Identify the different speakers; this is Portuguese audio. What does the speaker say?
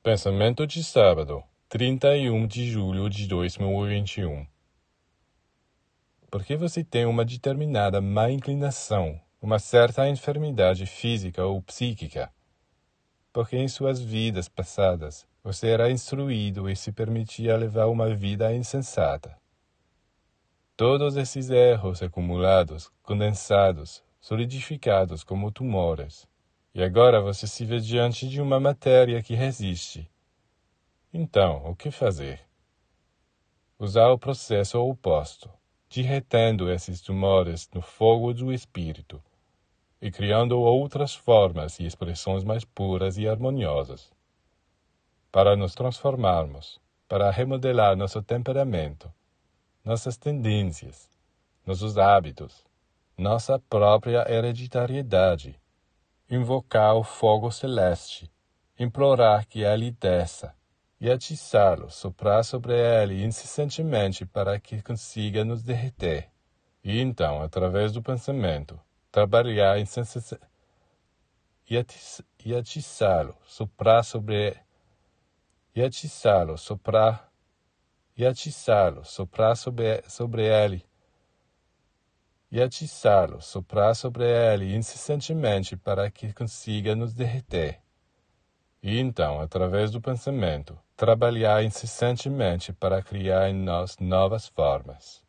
Speaker 1: Pensamento de sábado, 31 de julho de 2021. Porque você tem uma determinada má inclinação, uma certa enfermidade física ou psíquica. Porque em suas vidas passadas você era instruído e se permitia levar uma vida insensata. Todos esses erros acumulados, condensados, solidificados como tumores, e agora você se vê diante de uma matéria que resiste. Então, o que fazer? Usar o processo oposto, derretendo esses tumores no fogo do espírito e criando outras formas e expressões mais puras e harmoniosas. Para nos transformarmos, para remodelar nosso temperamento, nossas tendências, nossos hábitos, nossa própria hereditariedade invocar o fogo celeste, implorar que ele desça e atiçá-lo, soprar sobre ele incessantemente para que consiga nos derreter. E então, através do pensamento, trabalhar incessantemente e atiçá-lo, soprar sobre e atiçá-lo, soprar e atiçá-lo, soprar sobre, sobre ele e atiçá-lo, soprar sobre ele incessantemente para que consiga nos derreter. E então, através do pensamento, trabalhar incessantemente para criar em nós novas formas.